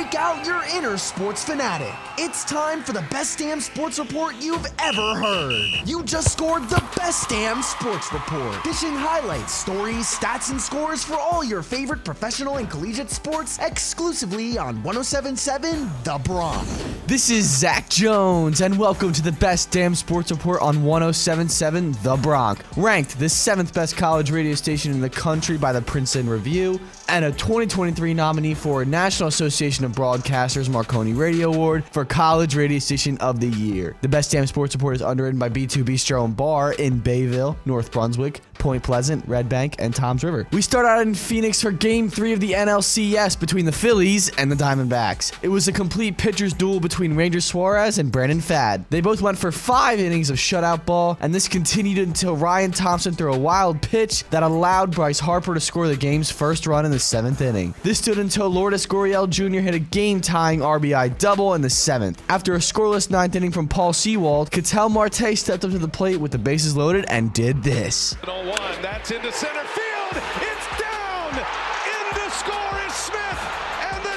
break out your inner sports fanatic. It's time for the best damn sports report you've ever heard. You just scored the best damn sports report, dishing highlights, stories, stats, and scores for all your favorite professional and collegiate sports exclusively on 1077 The Bronx. This is Zach Jones, and welcome to the best damn sports report on 1077 The Bronx. Ranked the seventh best college radio station in the country by the Princeton Review, and a 2023 nominee for National Association of Broadcasters Marconi Radio Award for College Radio Station of the Year. The best damn sports report is underwritten by B2 Bistro and Bar in Bayville, North Brunswick, Point Pleasant, Red Bank, and Toms River. We start out in Phoenix for game three of the NLCS between the Phillies and the Diamondbacks. It was a complete pitcher's duel between Ranger Suarez and Brandon Pfaadt. They both went for five innings of shutout ball, and this continued until Ryan Thompson threw a wild pitch that allowed Bryce Harper to score the game's first run in the seventh inning. This stood until Lourdes Gurriel Jr. hit a game-tying RBI double in the seventh. After a scoreless ninth inning from Paul Sewald, Ketel Marte stepped up to the plate with the bases loaded and did this. 0-1. That's into center field. It's down. In to score is Smith, and the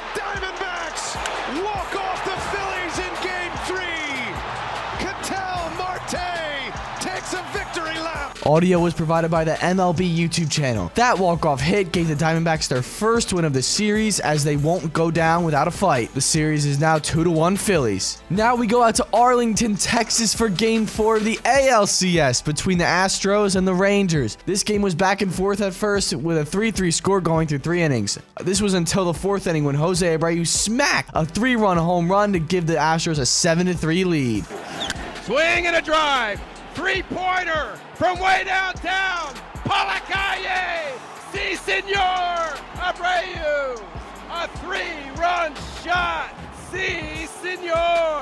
Audio was provided by the MLB YouTube channel. That walk-off hit gave the Diamondbacks their first win of the series as they won't go down without a fight. The series is now 2-1 Phillies. Now we go out to Arlington, Texas for game 4 of the ALCS between the Astros and the Rangers. This game was back and forth at first with a 3-3 score going through 3 innings. This was until the 4th inning when Jose Abreu smacked a 3-run home run to give the Astros a 7-3 lead. Swing and a drive. Three pointer from way downtown. Palacalle. Si, senor. Abreu. A three run shot. Si, senor.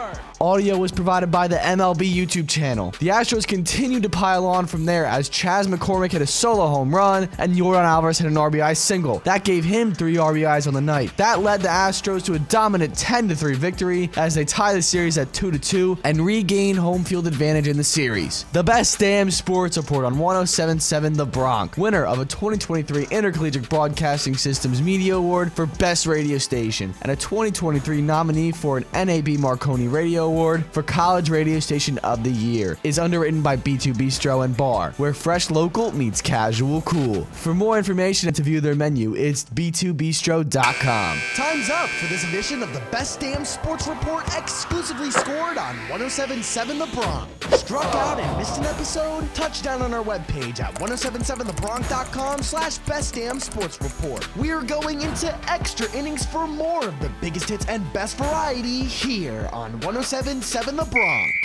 Audio was provided by the MLB YouTube channel. The Astros continued to pile on from there as Chas McCormick hit a solo home run and Yordan Alvarez hit an RBI single. That gave him three RBIs on the night. That led the Astros to a dominant 10-3 victory as they tie the series at 2-2 and regain home field advantage in the series. The best damn sports report on 1077 The Bronx, winner of a 2023 Intercollegiate Broadcasting Systems Media Award for Best Radio Station and a 2023 nominee for an NAB Marconi Radio Award for College Radio Station of the Year is underwritten by B2 Bistro and Bar, where fresh local meets casual cool. For more information and to view their menu, it's b2bistro.com. Time's up for this edition of the Best Damn Sports Report exclusively scored on 1077 The Bronx. Struck out and missed an episode? Touchdown on our webpage at 1077thebronx.com slash Best Damn Sports Report. We're going into extra innings for more of the biggest hits and best variety here on 1077 The Bronx.